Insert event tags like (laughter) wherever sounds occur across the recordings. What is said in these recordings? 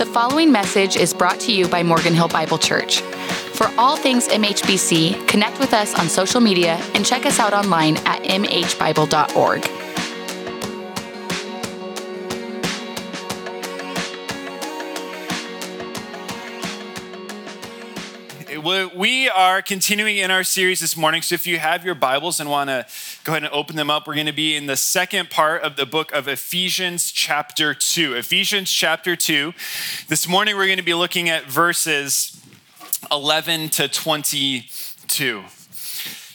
The following message is brought to you by Morgan Hill Bible Church. For all things MHBC, connect with us on social media and check us out online at mhbible.org. We are continuing in our series this morning. So if you have your Bibles and want to go ahead and open them up, we're going to be in the second part of the book of Ephesians, chapter 2. Ephesians, chapter 2. This morning, we're going to be looking at verses 11 to 22.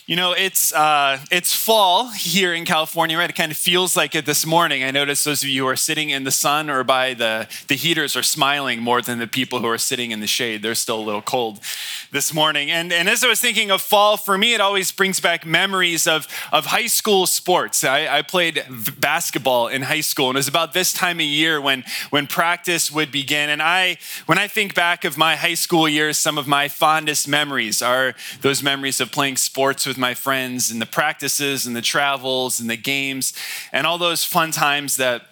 You know, it's uh, it's fall here in California, right? It kind of feels like it this morning. I noticed those of you who are sitting in the sun or by the, the heaters are smiling more than the people who are sitting in the shade. They're still a little cold this morning. And, and as I was thinking of fall, for me, it always brings back memories of, of high school sports. I, I played basketball in high school, and it was about this time of year when, when practice would begin. And I, when I think back of my high school years, some of my fondest memories are those memories of playing sports with with my friends and the practices and the travels and the games and all those fun times that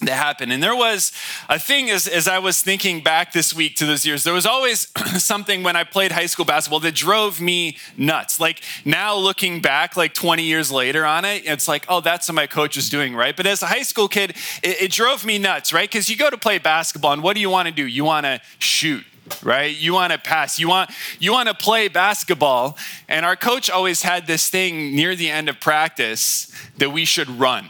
that happened. And there was a thing as, as I was thinking back this week to those years, there was always (clears throat) something when I played high school basketball that drove me nuts. Like now looking back, like 20 years later on it, it's like, oh, that's what my coach was doing, right? But as a high school kid, it, it drove me nuts, right? Because you go to play basketball and what do you want to do? You want to shoot right you want to pass you want you want to play basketball and our coach always had this thing near the end of practice that we should run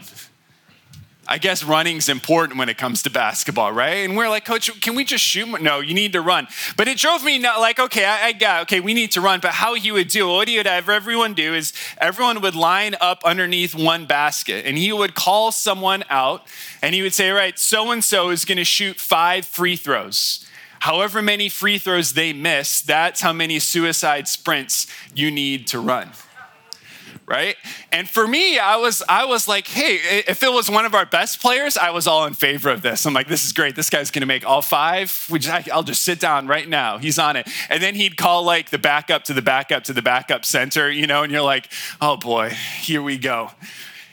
I guess running's important when it comes to basketball, right? And we're like, Coach, can we just shoot? No, you need to run. But it drove me not like, okay, I, I got, okay, we need to run. But how he would do, what he would have everyone do is everyone would line up underneath one basket, and he would call someone out, and he would say, right, so and so is going to shoot five free throws however many free throws they miss, that's how many suicide sprints you need to run. Right? And for me, I was I was like, hey, if it was one of our best players, I was all in favor of this. I'm like, this is great. This guy's gonna make all five. I'll just sit down right now. He's on it. And then he'd call like the backup to the backup to the backup center, you know, and you're like, oh boy, here we go.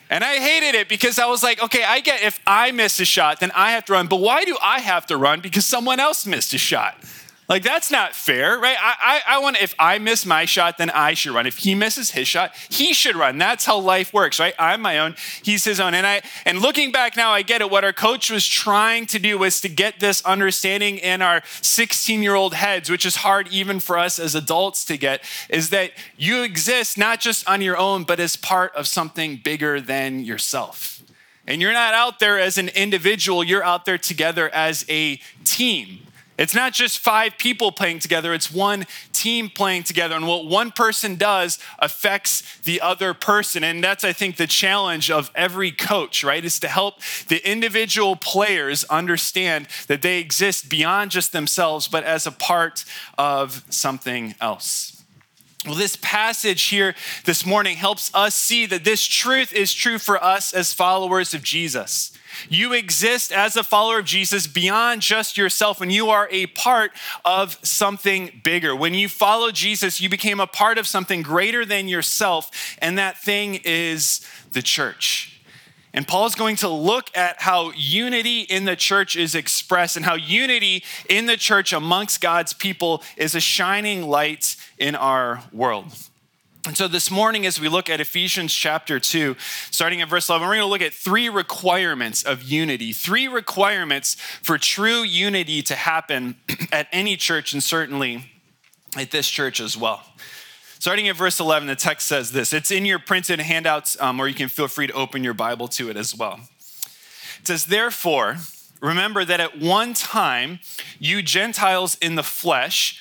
And I hated it because I was like, okay, I get if I miss a shot, then I have to run. But why do I have to run? Because someone else missed a shot. Like that's not fair, right? I, I, I want if I miss my shot, then I should run. If he misses his shot, he should run. That's how life works, right? I'm my own, he's his own. And I and looking back now, I get it. What our coach was trying to do was to get this understanding in our 16-year-old heads, which is hard even for us as adults to get, is that you exist not just on your own, but as part of something bigger than yourself. And you're not out there as an individual, you're out there together as a team. It's not just five people playing together, it's one team playing together. And what one person does affects the other person. And that's, I think, the challenge of every coach, right? Is to help the individual players understand that they exist beyond just themselves, but as a part of something else. Well, this passage here this morning helps us see that this truth is true for us as followers of Jesus. You exist as a follower of Jesus beyond just yourself, and you are a part of something bigger. When you follow Jesus, you became a part of something greater than yourself, and that thing is the church. And Paul is going to look at how unity in the church is expressed and how unity in the church amongst God's people is a shining light in our world. And so this morning, as we look at Ephesians chapter 2, starting at verse 11, we're going to look at three requirements of unity, three requirements for true unity to happen (clears throat) at any church and certainly at this church as well. Starting at verse 11, the text says this it's in your printed handouts, um, or you can feel free to open your Bible to it as well. It says, Therefore, remember that at one time you Gentiles in the flesh,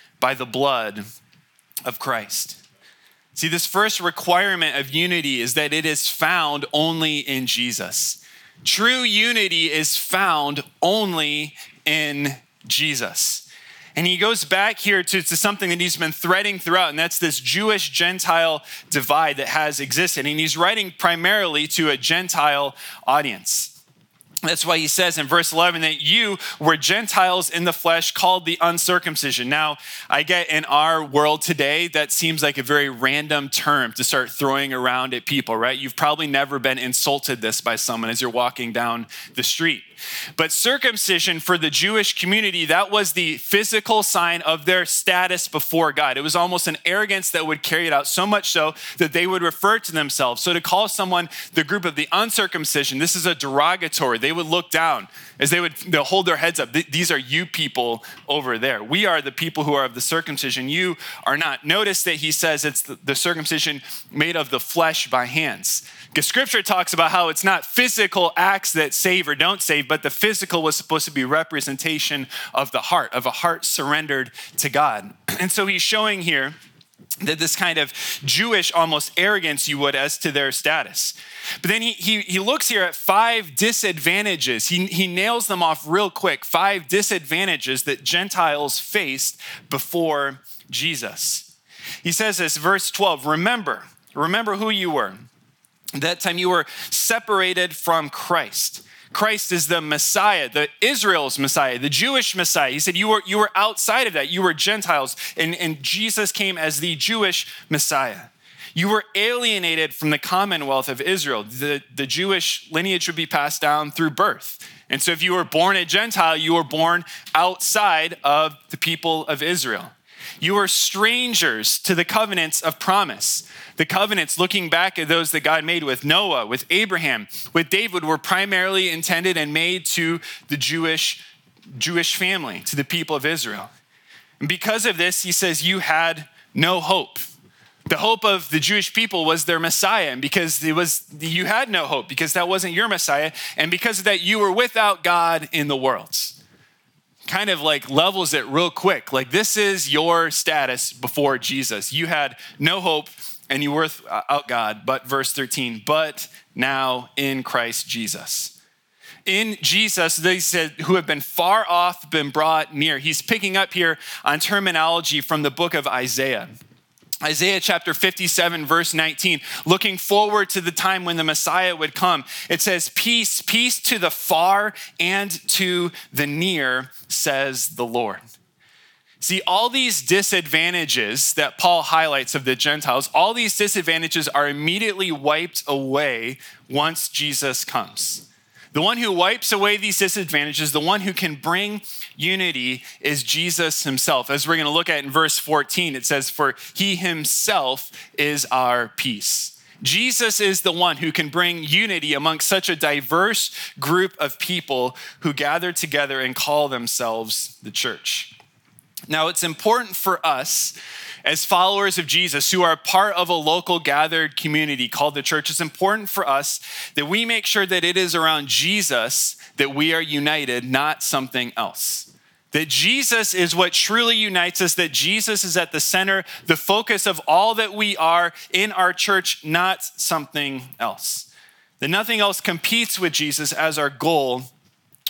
by the blood of Christ. See, this first requirement of unity is that it is found only in Jesus. True unity is found only in Jesus. And he goes back here to, to, something that he's been threading throughout, and that's this Jewish Gentile divide that has existed. And he's writing primarily to a Gentile audience. That's why he says in verse 11 that you were Gentiles in the flesh called the uncircumcision. Now, I get in our world today, that seems like a very random term to start throwing around at people, right? You've probably never been insulted this by someone as you're walking down the street. But circumcision for the Jewish community, that was the physical sign of their status before God. It was almost an arrogance that would carry it out, so much so that they would refer to themselves. So to call someone the group of the uncircumcision, this is a derogatory. They would look down as they would they'll hold their heads up. These are you people over there. We are the people who are of the circumcision. You are not. Notice that he says it's the circumcision made of the flesh by hands. Because scripture talks about how it's not physical acts that save or don't save, but the physical was supposed to be representation of the heart, of a heart surrendered to God. (clears throat) And so he's showing here that this kind of Jewish almost arrogance you would as to their status. But then he, he, he looks here at five disadvantages. He, he nails them off real quick. Five disadvantages that Gentiles faced before Jesus. He says this, verse 12 Remember, remember who you were that time you were separated from Christ. Christ is the Messiah, the Israel's Messiah, the Jewish Messiah. He said you were, you were outside of that. You were Gentiles, and, and Jesus came as the Jewish Messiah. You were alienated from the commonwealth of Israel. The, the Jewish lineage would be passed down through birth. And so if you were born a Gentile, you were born outside of the people of Israel. You were strangers to the covenants of promise. The covenants, looking back at those that God made with Noah, with Abraham, with David, were primarily intended and made to the Jewish, Jewish family, to the people of Israel. And because of this, he says, You had no hope. The hope of the Jewish people was their Messiah, and because it was you had no hope because that wasn't your Messiah, and because of that you were without God in the world kind of like levels it real quick. Like, this is your status before Jesus. You had no hope and you were uh, without God. But verse 13, but now in Christ Jesus. In Jesus, they said, who have been far off, been brought near. He's picking up here on terminology from the book of Isaiah. Isaiah chapter 57, verse 19, looking forward to the time when the Messiah would come, it says, Peace, peace to the far and to the near, says the Lord. See, all these disadvantages that Paul highlights of the Gentiles, all these disadvantages are immediately wiped away once Jesus comes. The one who wipes away these disadvantages, the one who can bring unity, is Jesus himself. As we're going to look at in verse 14, it says, For he himself is our peace. Jesus is the one who can bring unity amongst such a diverse group of people who gather together and call themselves the church. Now, it's important for us as followers of Jesus who are part of a local gathered community called the church, it's important for us that we make sure that it is around Jesus that we are united, not something else. That Jesus is what truly unites us, that Jesus is at the center, the focus of all that we are in our church, not something else. That nothing else competes with Jesus as our goal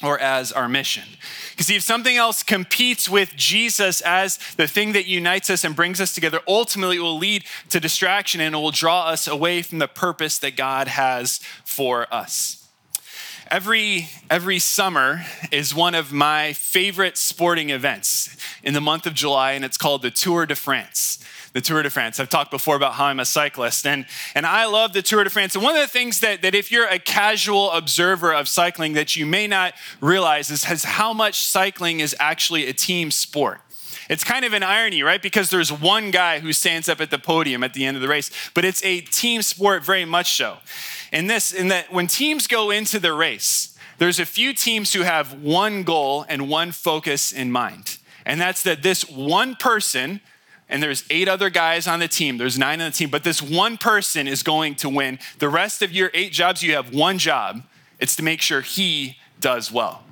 or as our mission. Because if something else competes with Jesus as the thing that unites us and brings us together, ultimately it will lead to distraction and it will draw us away from the purpose that God has for us. Every, every summer is one of my favorite sporting events in the month of July, and it's called the Tour de France the Tour de France. I've talked before about how I'm a cyclist, and, and I love the Tour de France. And one of the things that, that if you're a casual observer of cycling that you may not realize is, is how much cycling is actually a team sport. It's kind of an irony, right? Because there's one guy who stands up at the podium at the end of the race, but it's a team sport very much so. In this, in that when teams go into the race, there's a few teams who have one goal and one focus in mind. And that's that this one person and there's eight other guys on the team. There's nine on the team, but this one person is going to win. The rest of your eight jobs, you have one job. It's to make sure he does well.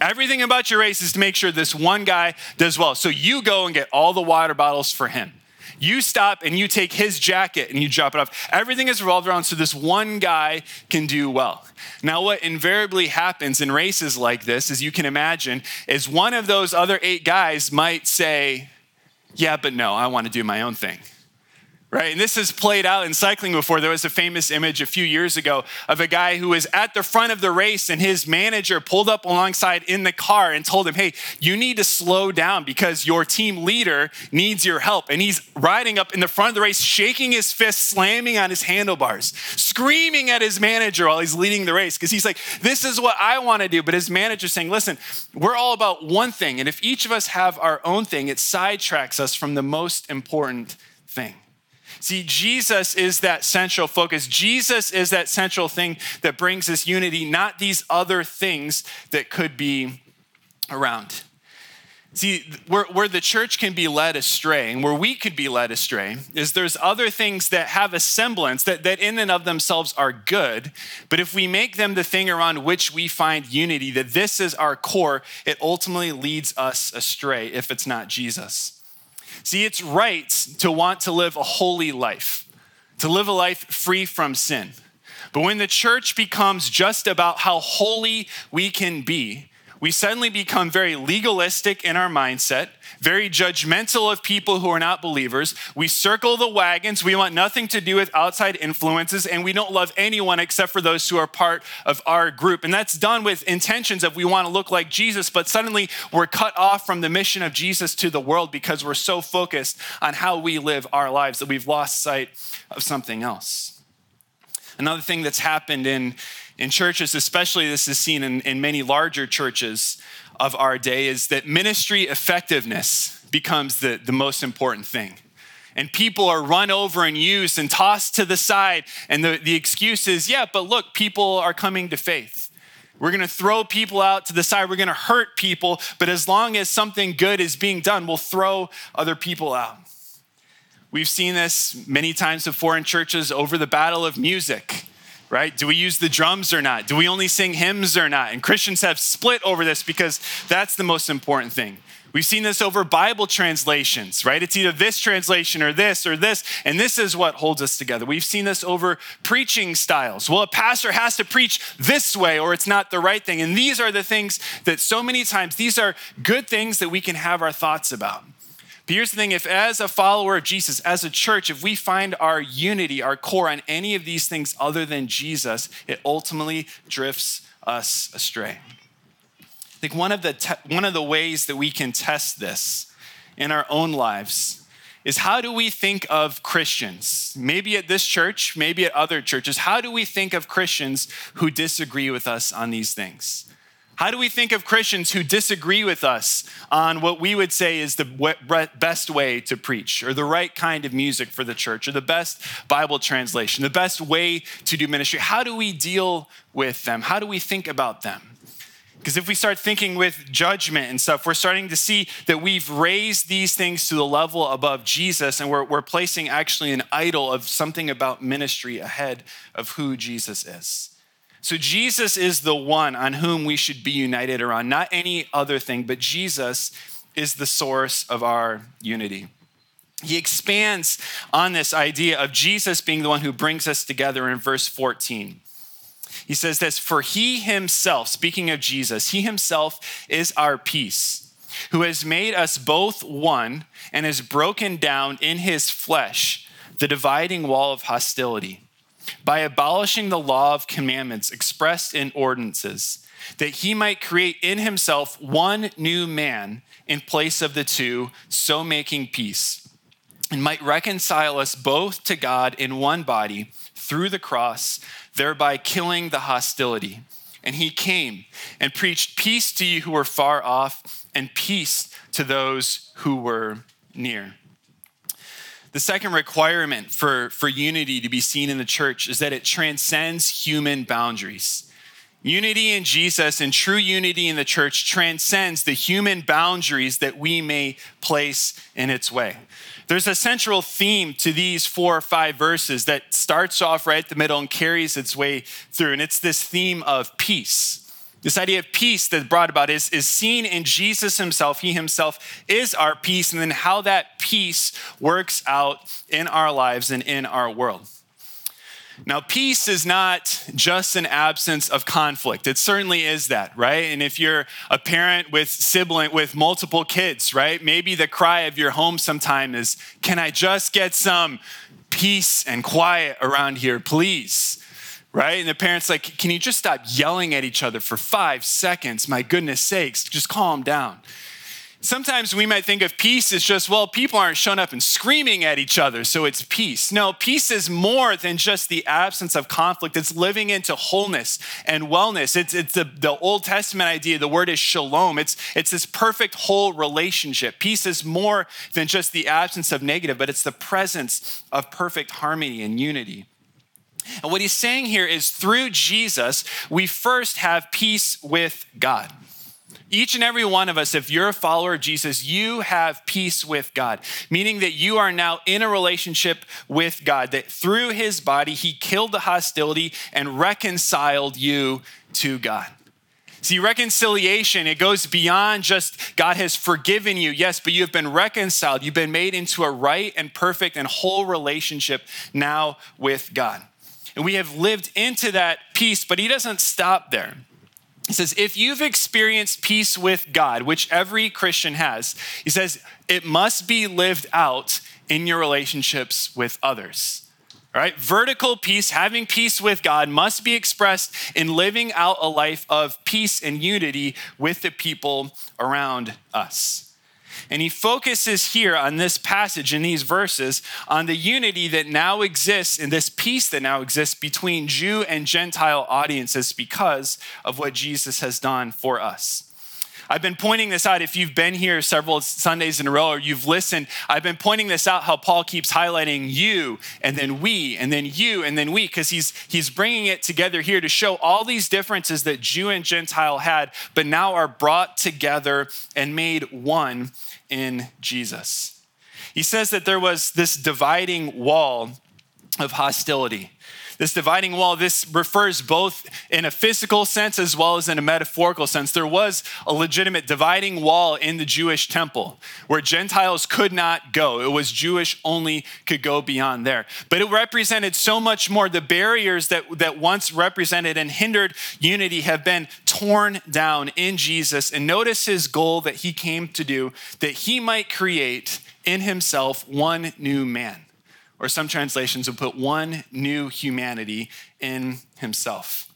Everything about your race is to make sure this one guy does well. So you go and get all the water bottles for him. You stop and you take his jacket and you drop it off. Everything is revolved around so this one guy can do well. Now, what invariably happens in races like this, as you can imagine, is one of those other eight guys might say, Yeah, but no, I want to do my own thing right? And this has played out in cycling before. There was a famous image a few years ago of a guy who was at the front of the race and his manager pulled up alongside in the car and told him, Hey, you need to slow down because your team leader needs your help. And he's riding up in the front of the race, shaking his fist, slamming on his handlebars, screaming at his manager while he's leading the race because he's like, This is what I want to do. But his manager's saying, Listen, we're all about one thing. And if each of us have our own thing, it sidetracks us from the most important thing. See, Jesus is that central focus. Jesus is that central thing that brings us unity, not these other things that could be around. See, where, where the church can be led astray and where we could be led astray is there's other things that have a semblance that, that in and of themselves are good, but if we make them the thing around which we find unity, that this is our core, it ultimately leads us astray if it's not Jesus. See, it's right to want to live a holy life, to live a life free from sin. But when the church becomes just about how holy we can be, we suddenly become very legalistic in our mindset, very judgmental of people who are not believers. We circle the wagons. We want nothing to do with outside influences, and we don't love anyone except for those who are part of our group. And that's done with intentions of we want to look like Jesus, but suddenly we're cut off from the mission of Jesus to the world because we're so focused on how we live our lives that we've lost sight of something else. Another thing that's happened in in churches, especially this is seen in, in many larger churches of our day, is that ministry effectiveness becomes the, the most important thing. And people are run over and used and tossed to the side. And the, the excuse is, yeah, but look, people are coming to faith. We're going to throw people out to the side. We're going to hurt people. But as long as something good is being done, we'll throw other people out. We've seen this many times before in churches over the battle of music right? Do we use the drums or not? Do we only sing hymns or not? And Christians have split over this because that's the most important thing. We've seen this over Bible translations, right? It's either this translation or this or this, and this is what holds us together. We've seen this over preaching styles. Well, a pastor has to preach this way or it's not the right thing. And these are the things that so many times, these are good things that we can have our thoughts about. But here's the thing if, as a follower of Jesus, as a church, if we find our unity, our core on any of these things other than Jesus, it ultimately drifts us astray. I think one of the, te- one of the ways that we can test this in our own lives is how do we think of Christians? Maybe at this church, maybe at other churches. How do we think of Christians who disagree with us on these things? How do we think of Christians who disagree with us on what we would say is the best way to preach, or the right kind of music for the church, or the best Bible translation, the best way to do ministry? How do we deal with them? How do we think about them? Because if we start thinking with judgment and stuff, we're starting to see that we've raised these things to the level above Jesus, and we're, we're placing actually an idol of something about ministry ahead of who Jesus is. So, Jesus is the one on whom we should be united around, not any other thing, but Jesus is the source of our unity. He expands on this idea of Jesus being the one who brings us together in verse 14. He says this For he himself, speaking of Jesus, he himself is our peace, who has made us both one and has broken down in his flesh the dividing wall of hostility by abolishing the law of commandments expressed in ordinances, that he might create in himself one new man in place of the two, so making peace, and might reconcile us both to God in one body through the cross, thereby killing the hostility. And he came and preached peace to you who were far off, and peace to those who were near. The second requirement for, for unity to be seen in the church is that it transcends human boundaries. Unity in Jesus and true unity in the church transcends the human boundaries that we may place in its way. There's a central theme to these four or five verses that starts off right at the middle and carries its way through, and it's this theme of peace. This idea of peace that's brought about is, is seen in Jesus himself. He himself is our peace, and then how that peace works out in our lives and in our world. Now, peace is not just an absence of conflict. It certainly is that, right? And if you're a parent with sibling with multiple kids, right? Maybe the cry of your home sometime is, "Can I just get some peace and quiet around here, please?" Right? And the parents like, can you just stop yelling at each other for five seconds? My goodness sakes, just calm down. Sometimes we might think of peace as just, well, people aren't showing up and screaming at each other, so it's peace. No, peace is more than just the absence of conflict. It's living into wholeness and wellness. It's, it's the, the Old Testament idea, the word is shalom. It's, it's this perfect whole relationship. Peace is more than just the absence of negative, but it's the presence of perfect harmony and unity. And what he's saying here is through Jesus, we first have peace with God. Each and every one of us, if you're a follower of Jesus, you have peace with God, meaning that you are now in a relationship with God, that through his body, he killed the hostility and reconciled you to God. See, reconciliation, it goes beyond just God has forgiven you, yes, but you have been reconciled. You've been made into a right and perfect and whole relationship now with God. And we have lived into that peace, but he doesn't stop there. He says, if you've experienced peace with God, which every Christian has, he says, it must be lived out in your relationships with others. All right? Vertical peace, having peace with God, must be expressed in living out a life of peace and unity with the people around us. And he focuses here on this passage in these verses on the unity that now exists and this peace that now exists between Jew and Gentile audiences because of what Jesus has done for us. I've been pointing this out if you've been here several Sundays in a row or you've listened. I've been pointing this out how Paul keeps highlighting you and then we and then you and then we because he's he's bringing it together here to show all these differences that Jew and Gentile had but now are brought together and made one in Jesus. He says that there was this dividing wall of hostility. This dividing wall, this refers both in a physical sense as well as in a metaphorical sense. There was a legitimate dividing wall in the Jewish temple where Gentiles could not go. It was Jewish only could go beyond there. But it represented so much more. The barriers that, that once represented and hindered unity have been torn down in Jesus. And notice his goal that he came to do, that he might create in himself one new man or some translations will put one new humanity in himself.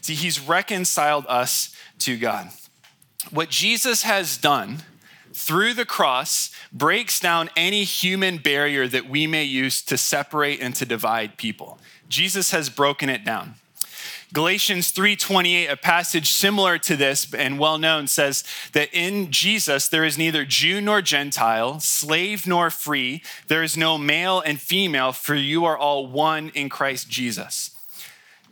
See, he's reconciled us to God. What Jesus has done through the cross breaks down any human barrier that we may use to separate and to divide people. Jesus has broken it down. Galatians 3:28, a passage similar to this and well known says that in Jesus there is neither Jew nor Gentile, slave nor free, there is no male and female for you are all one in Christ Jesus.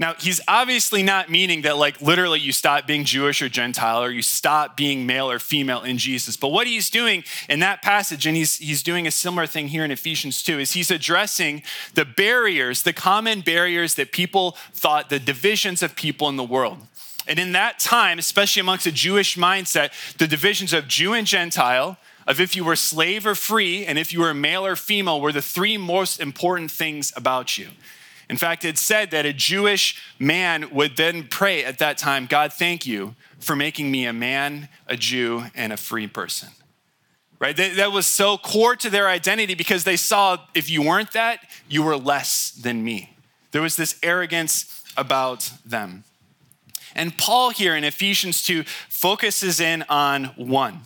Now, he's obviously not meaning that, like, literally you stop being Jewish or Gentile or you stop being male or female in Jesus. But what he's doing in that passage, and he's, he's doing a similar thing here in Ephesians 2, is he's addressing the barriers, the common barriers that people thought, the divisions of people in the world. And in that time, especially amongst a Jewish mindset, the divisions of Jew and Gentile, of if you were slave or free, and if you were male or female, were the three most important things about you. In fact, it said that a Jewish man would then pray at that time God, thank you for making me a man, a Jew, and a free person. Right? That was so core to their identity because they saw if you weren't that, you were less than me. There was this arrogance about them. And Paul here in Ephesians 2 focuses in on one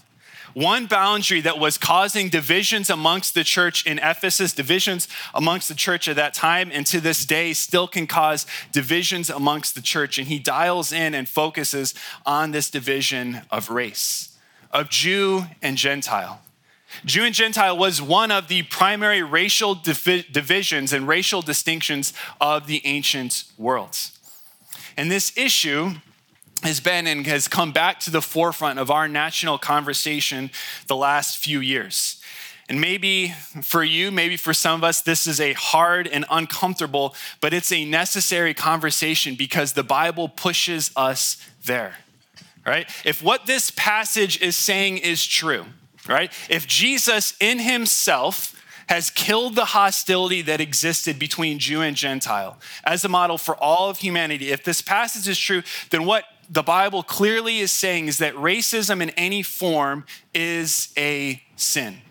one boundary that was causing divisions amongst the church in Ephesus, divisions amongst the church at that time, and to this day still can cause divisions amongst the church. And he dials in and focuses on this division of race, of Jew and Gentile. Jew and Gentile was one of the primary racial divi- divisions and racial distinctions of the ancient worlds. And this issue has been and has come back to the forefront of our national conversation the last few years. And maybe for you, maybe for some of us, this is a hard and uncomfortable, but it's a necessary conversation because the Bible pushes us there. right? If what this passage is saying is true, right? If Jesus in himself has killed the hostility that existed between Jew and Gentile as a model for all of humanity, if this passage is true, then what the Bible clearly is saying is that racism in any form is a sin.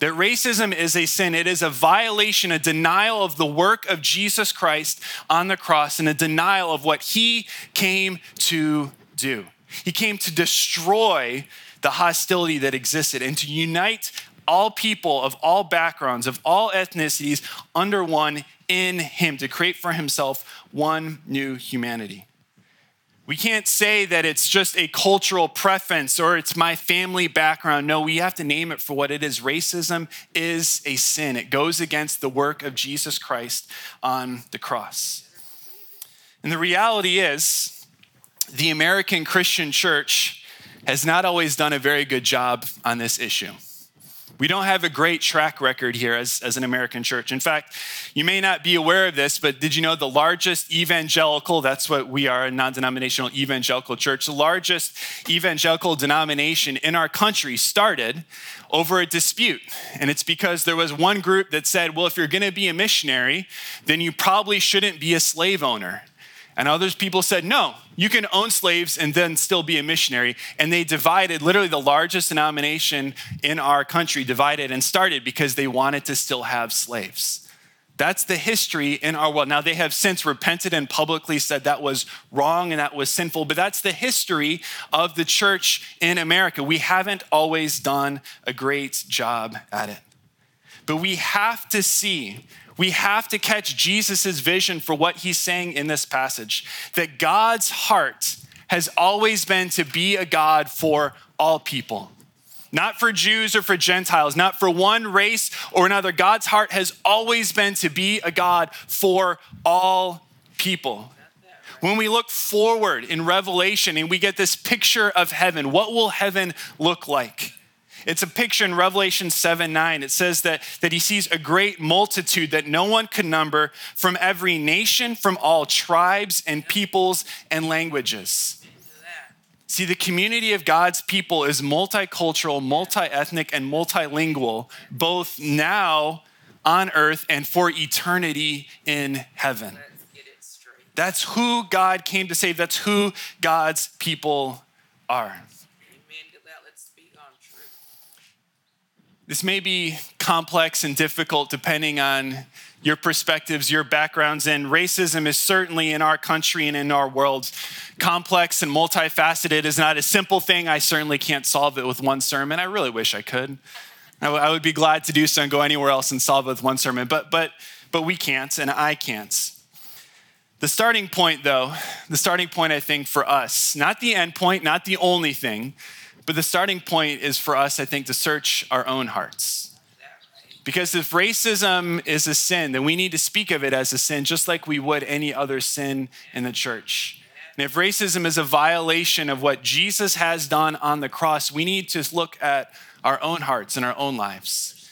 That racism is a sin. It is a violation, a denial of the work of Jesus Christ on the cross, and a denial of what he came to do. He came to destroy the hostility that existed and to unite all people of all backgrounds, of all ethnicities, under one in him, to create for himself one new humanity. We can't say that it's just a cultural preference or it's my family background. No, we have to name it for what it is. Racism is a sin, it goes against the work of Jesus Christ on the cross. And the reality is, the American Christian church has not always done a very good job on this issue. We don't have a great track record here as, as an American church. In fact, you may not be aware of this, but did you know the largest evangelical, that's what we are, a non denominational evangelical church, the largest evangelical denomination in our country started over a dispute. And it's because there was one group that said, well, if you're going to be a missionary, then you probably shouldn't be a slave owner. And others people said, no, you can own slaves and then still be a missionary. And they divided, literally the largest denomination in our country divided and started because they wanted to still have slaves. That's the history in our world. Now, they have since repented and publicly said that was wrong and that was sinful, but that's the history of the church in America. We haven't always done a great job at it. But we have to see we have to catch Jesus' vision for what he's saying in this passage that God's heart has always been to be a God for all people. Not for Jews or for Gentiles, not for one race or another. God's heart has always been to be a God for all people. When we look forward in Revelation and we get this picture of heaven, what will heaven look like? It's a picture in Revelation 7 9. It says that, that he sees a great multitude that no one could number from every nation, from all tribes and peoples and languages. See, the community of God's people is multicultural, multi ethnic, and multilingual, both now on earth and for eternity in heaven. That's who God came to save. That's who God's people are. This may be complex and difficult depending on your perspectives, your backgrounds, and racism is certainly in our country and in our world complex and multifaceted is not a simple thing. I certainly can't solve it with one sermon. I really wish I could. I, w- I would be glad to do so and go anywhere else and solve it with one sermon, but but but we can't, and I can't. The starting point, though, the starting point, I think, for us, not the end point, not the only thing, but the starting point is for us, I think, to search our own hearts. Because if racism is a sin, then we need to speak of it as a sin, just like we would any other sin in the church. And if racism is a violation of what Jesus has done on the cross, we need to look at our own hearts and our own lives.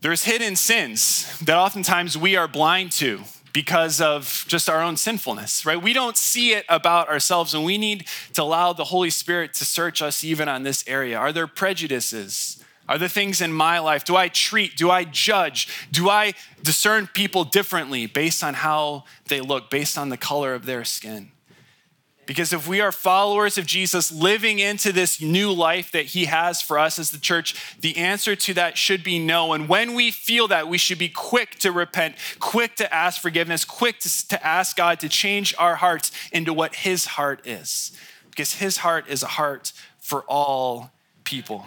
There's hidden sins that oftentimes we are blind to because of just our own sinfulness, right? We don't see it about ourselves, and we need to allow the Holy Spirit to search us even on this area. Are there prejudices? Are there things in my life? Do I treat? Do I judge? Do I discern people differently based on how they look, based on the color of their skin? Because if we are followers of Jesus living into this new life that he has for us as the church, the answer to that should be no. And when we feel that, we should be quick to repent, quick to ask forgiveness, quick to, to ask God to change our hearts into what his heart is. Because his heart is a heart for all people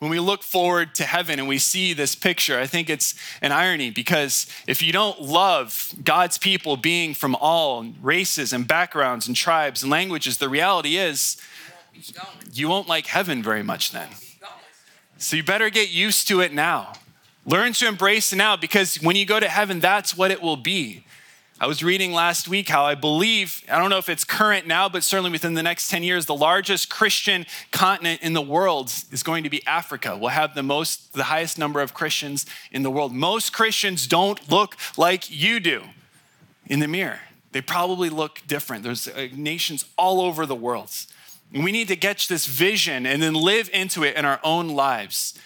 when we look forward to heaven and we see this picture, I think it's an irony because if you don't love God's people being from all races and backgrounds and tribes and languages, the reality is you won't like heaven very much then. So you better get used to it now. Learn to embrace it now because when you go to heaven, that's what it will be. I was reading last week how I believe, I don't know if it's current now, but certainly within the next 10 years, the largest Christian continent in the world is going to be Africa. We'll have the most, the highest number of Christians in the world. Most Christians don't look like you do in the mirror. They probably look different. There's uh, nations all over the world. We need to get this vision and then live into it in our own lives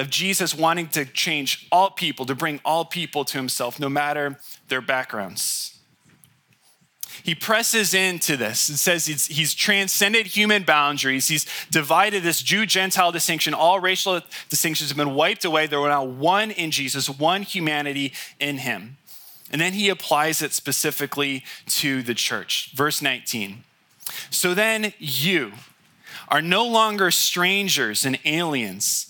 of Jesus wanting to change all people, to bring all people to himself, no matter their backgrounds. He presses into this and says he's, he's transcended human boundaries. He's divided this Jew Gentile distinction. All racial distinctions have been wiped away. There are now one in Jesus, one humanity in him. And then he applies it specifically to the church. Verse 19. So then you are no longer strangers and aliens,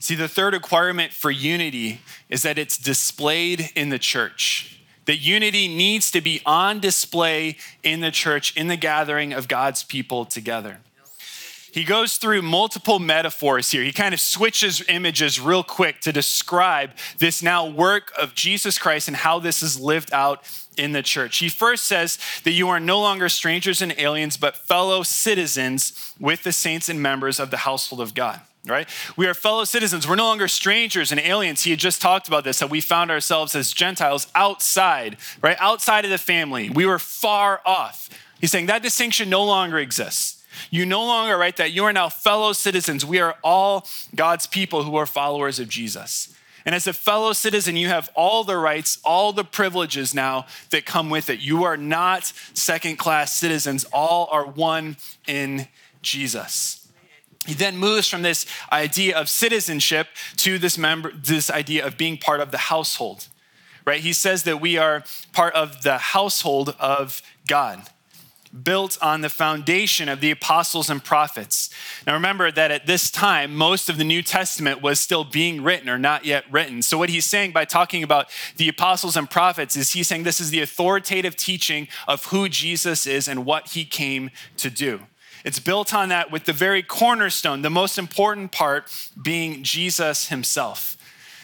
See, the third requirement for unity is that it's displayed in the church. That unity needs to be on display in the church, in the gathering of God's people together. He goes through multiple metaphors here. He kind of switches images real quick to describe this now work of Jesus Christ and how this is lived out in the church. He first says that you are no longer strangers and aliens, but fellow citizens with the saints and members of the household of God right? We are fellow citizens. We're no longer strangers and aliens. He had just talked about this, that we found ourselves as Gentiles outside, right? Outside of the family. We were far off. He's saying that distinction no longer exists. You no longer, right, that you are now fellow citizens. We are all God's people who are followers of Jesus. And as a fellow citizen, you have all the rights, all the privileges now that come with it. You are not second class citizens, all are one in Jesus. He then moves from this idea of citizenship to this, member, this idea of being part of the household, right? He says that we are part of the household of God, built on the foundation of the apostles and prophets. Now remember that at this time, most of the New Testament was still being written or not yet written. So, what he's saying by talking about the apostles and prophets is he's saying this is the authoritative teaching of who Jesus is and what he came to do. It's built on that with the very cornerstone, the most important part being Jesus himself.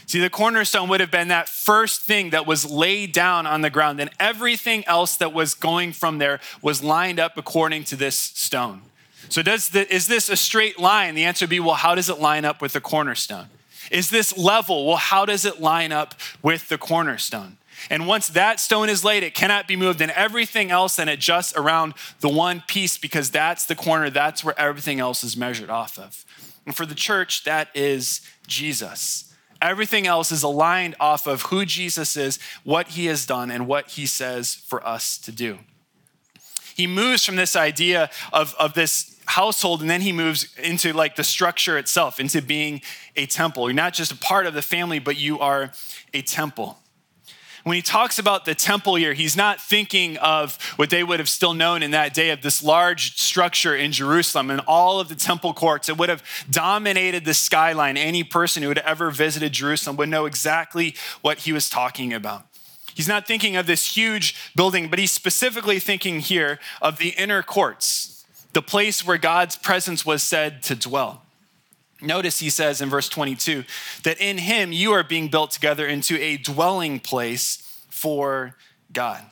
See, the cornerstone would have been that first thing that was laid down on the ground, and everything else that was going from there was lined up according to this stone. So, does the, is this a straight line? The answer would be well, how does it line up with the cornerstone? Is this level? Well, how does it line up with the cornerstone? And once that stone is laid, it cannot be moved, and everything else then adjusts around the one piece because that's the corner, that's where everything else is measured off of. And for the church, that is Jesus. Everything else is aligned off of who Jesus is, what he has done, and what he says for us to do. He moves from this idea of, of this household and then he moves into like the structure itself, into being a temple. You're not just a part of the family, but you are a temple when he talks about the temple here, he's not thinking of what they would have still known in that day of this large structure in Jerusalem and all of the temple courts. It would have dominated the skyline. Any person who had ever visited Jerusalem would know exactly what he was talking about. He's not thinking of this huge building, but he's specifically thinking here of the inner courts, the place where God's presence was said to dwell. Notice he says in verse 22 that in him you are being built together into a dwelling place for God.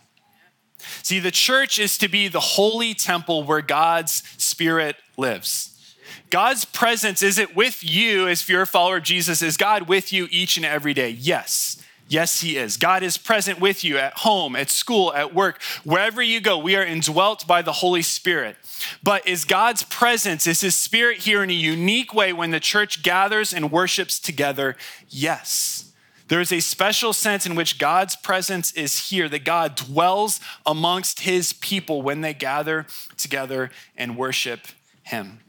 See, the church is to be the holy temple where God's spirit lives. God's presence, is it with you as you're a follower of Jesus? Is God with you each and every day? Yes. Yes, He is. God is present with you at home, at school, at work, wherever you go. We are indwelt by the Holy Spirit. But is God's presence, is His Spirit here in a unique way when the church gathers and worships together? Yes. There is a special sense in which God's presence is here, that God dwells amongst His people when they gather together and worship Him.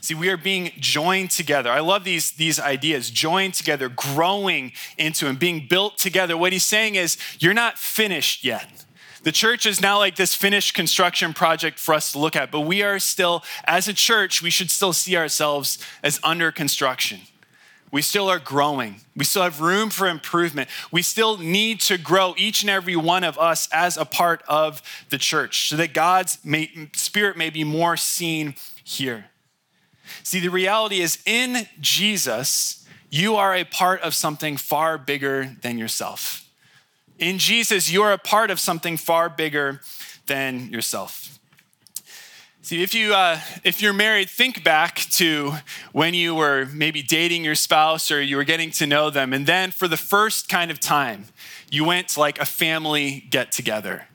See, we are being joined together. I love these, these ideas joined together, growing into and being built together. What he's saying is, you're not finished yet. The church is now like this finished construction project for us to look at, but we are still, as a church, we should still see ourselves as under construction. We still are growing. We still have room for improvement. We still need to grow, each and every one of us, as a part of the church, so that God's may, spirit may be more seen here. See, the reality is in Jesus, you are a part of something far bigger than yourself. In Jesus, you are a part of something far bigger than yourself. See, if you uh, if you're married, think back to when you were maybe dating your spouse or you were getting to know them, and then for the first kind of time, you went to like a family get together,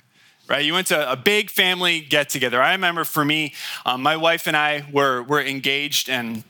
right? You went to a big family get together. I remember for me, um, my wife and I were were engaged and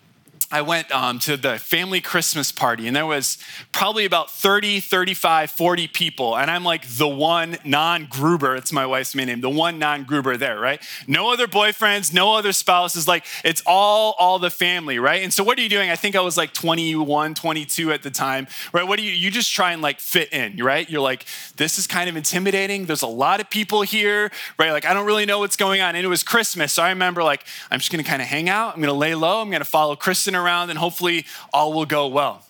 I went um, to the family Christmas party, and there was probably about 30, 35, 40 people. And I'm like the one non Gruber, it's my wife's main name, the one non Gruber there, right? No other boyfriends, no other spouses. Like it's all, all the family, right? And so what are you doing? I think I was like 21, 22 at the time, right? What do you, you just try and like fit in, right? You're like, this is kind of intimidating. There's a lot of people here, right? Like I don't really know what's going on. And it was Christmas. So I remember like, I'm just gonna kind of hang out. I'm gonna lay low. I'm gonna follow Kristen around and hopefully all will go well.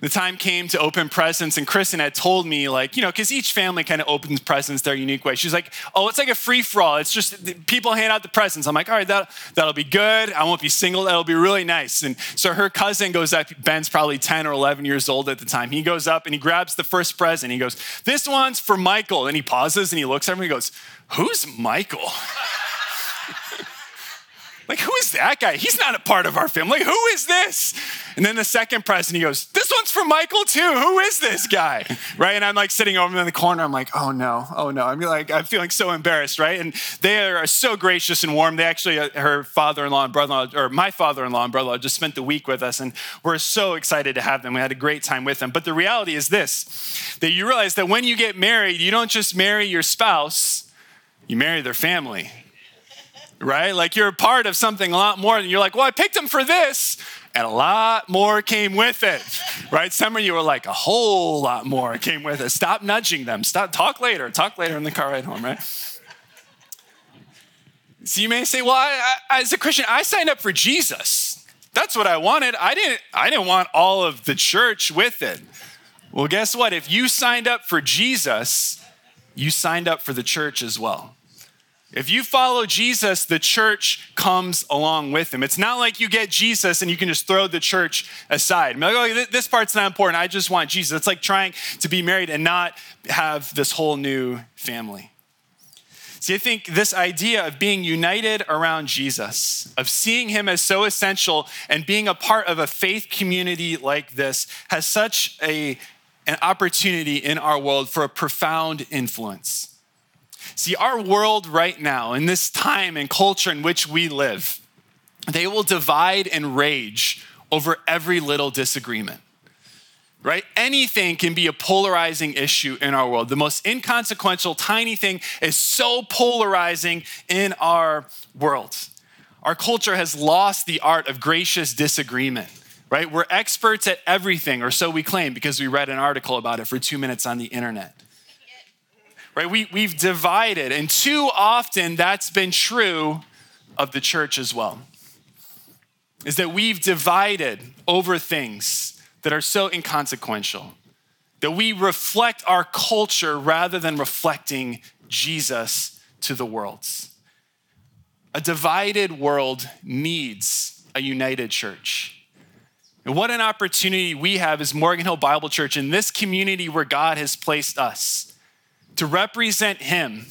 The time came to open presents, and Kristen had told me, like, you know, because each family kind of opens presents their unique way. She's like, oh, it's like a free for all. It's just people hand out the presents. I'm like, all right, that, that'll be good. I won't be single. That'll be really nice. And so her cousin goes up, Ben's probably 10 or 11 years old at the time. He goes up and he grabs the first present. He goes, this one's for Michael. And he pauses and he looks at and he goes, who's Michael? (laughs) Like, who is that guy? He's not a part of our family. Who is this? And then the second present, he goes, This one's for Michael too. Who is this guy? Right? And I'm like sitting over in the corner. I'm like, Oh no, oh no. I'm like, I'm feeling so embarrassed, right? And they are so gracious and warm. They actually, uh, her father in law and brother in law, or my father in law and brother in law, just spent the week with us. And we're so excited to have them. We had a great time with them. But the reality is this that you realize that when you get married, you don't just marry your spouse, you marry their family right? Like you're a part of something a lot more. And you're like, well, I picked them for this. And a lot more came with it, (laughs) right? Some of you are like, a whole lot more came with it. Stop nudging them. Stop, talk later. Talk later in the car ride home, right? So you may say, well, I, I, as a Christian, I signed up for Jesus. That's what I wanted. I didn't, I didn't want all of the church with it. Well, guess what? If you signed up for Jesus, you signed up for the church as well. If you follow Jesus, the church comes along with him. It's not like you get Jesus and you can just throw the church aside. Like, oh, this part's not important. I just want Jesus. It's like trying to be married and not have this whole new family. See, I think this idea of being united around Jesus, of seeing him as so essential and being a part of a faith community like this, has such a, an opportunity in our world for a profound influence. See, our world right now, in this time and culture in which we live, they will divide and rage over every little disagreement. Right? Anything can be a polarizing issue in our world. The most inconsequential, tiny thing is so polarizing in our world. Our culture has lost the art of gracious disagreement right? We're experts at everything, or so we claim, because we read an article about it for two minutes on the internet right? We, we've divided, and too often that's been true of the church as well. Is that we've divided over things that are so inconsequential, that we reflect our culture rather than reflecting Jesus to the world. A divided world needs a united church. And what an opportunity we have as Morgan Hill Bible Church in this community where God has placed us to represent Him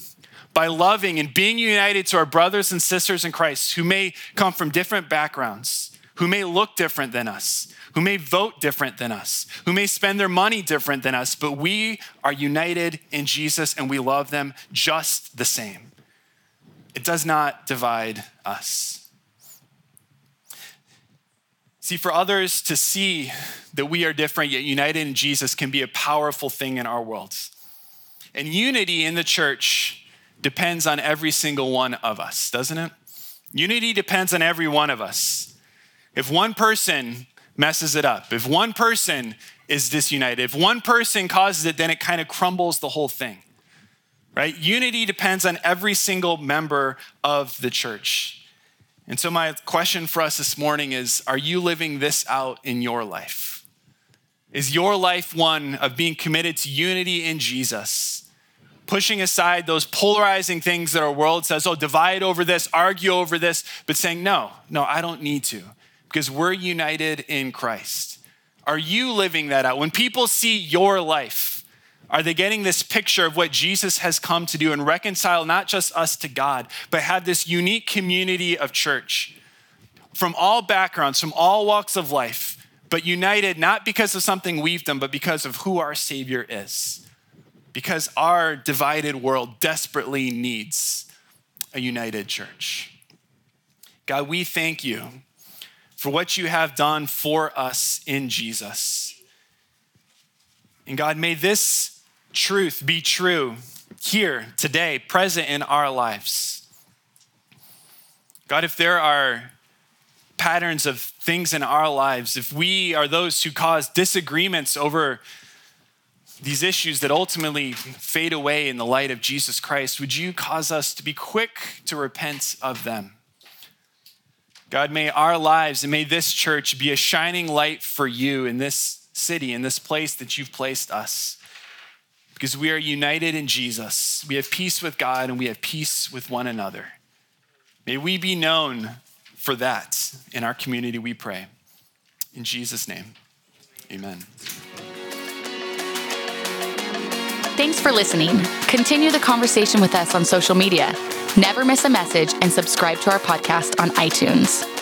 by loving and being united to our brothers and sisters in Christ who may come from different backgrounds, who may look different than us, who may vote different than us, who may spend their money different than us, but we are united in Jesus and we love them just the same. It does not divide us. See, for others to see that we are different yet united in Jesus can be a powerful thing in our worlds. And unity in the church depends on every single one of us, doesn't it? Unity depends on every one of us. If one person messes it up, if one person is disunited, if one person causes it, then it kind of crumbles the whole thing. Right? Unity depends on every single member of the church. And so, my question for us this morning is Are you living this out in your life? Is your life one of being committed to unity in Jesus? Pushing aside those polarizing things that our world says, oh, divide over this, argue over this, but saying, no, no, I don't need to because we're united in Christ. Are you living that out? When people see your life, are they getting this picture of what Jesus has come to do and reconcile not just us to God, but have this unique community of church from all backgrounds, from all walks of life, but united not because of something we've done, but because of who our Savior is? Because our divided world desperately needs a united church. God, we thank you for what you have done for us in Jesus. And God, may this truth be true here, today, present in our lives. God, if there are patterns of things in our lives, if we are those who cause disagreements over these issues that ultimately fade away in the light of Jesus Christ, would you cause us to be quick to repent of them? God, may our lives and may this church be a shining light for you in this city, in this place that you've placed us. Because we are united in Jesus. We have peace with God and we have peace with one another. May we be known for that in our community, we pray. In Jesus' name, amen. Thanks for listening. Continue the conversation with us on social media. Never miss a message and subscribe to our podcast on iTunes.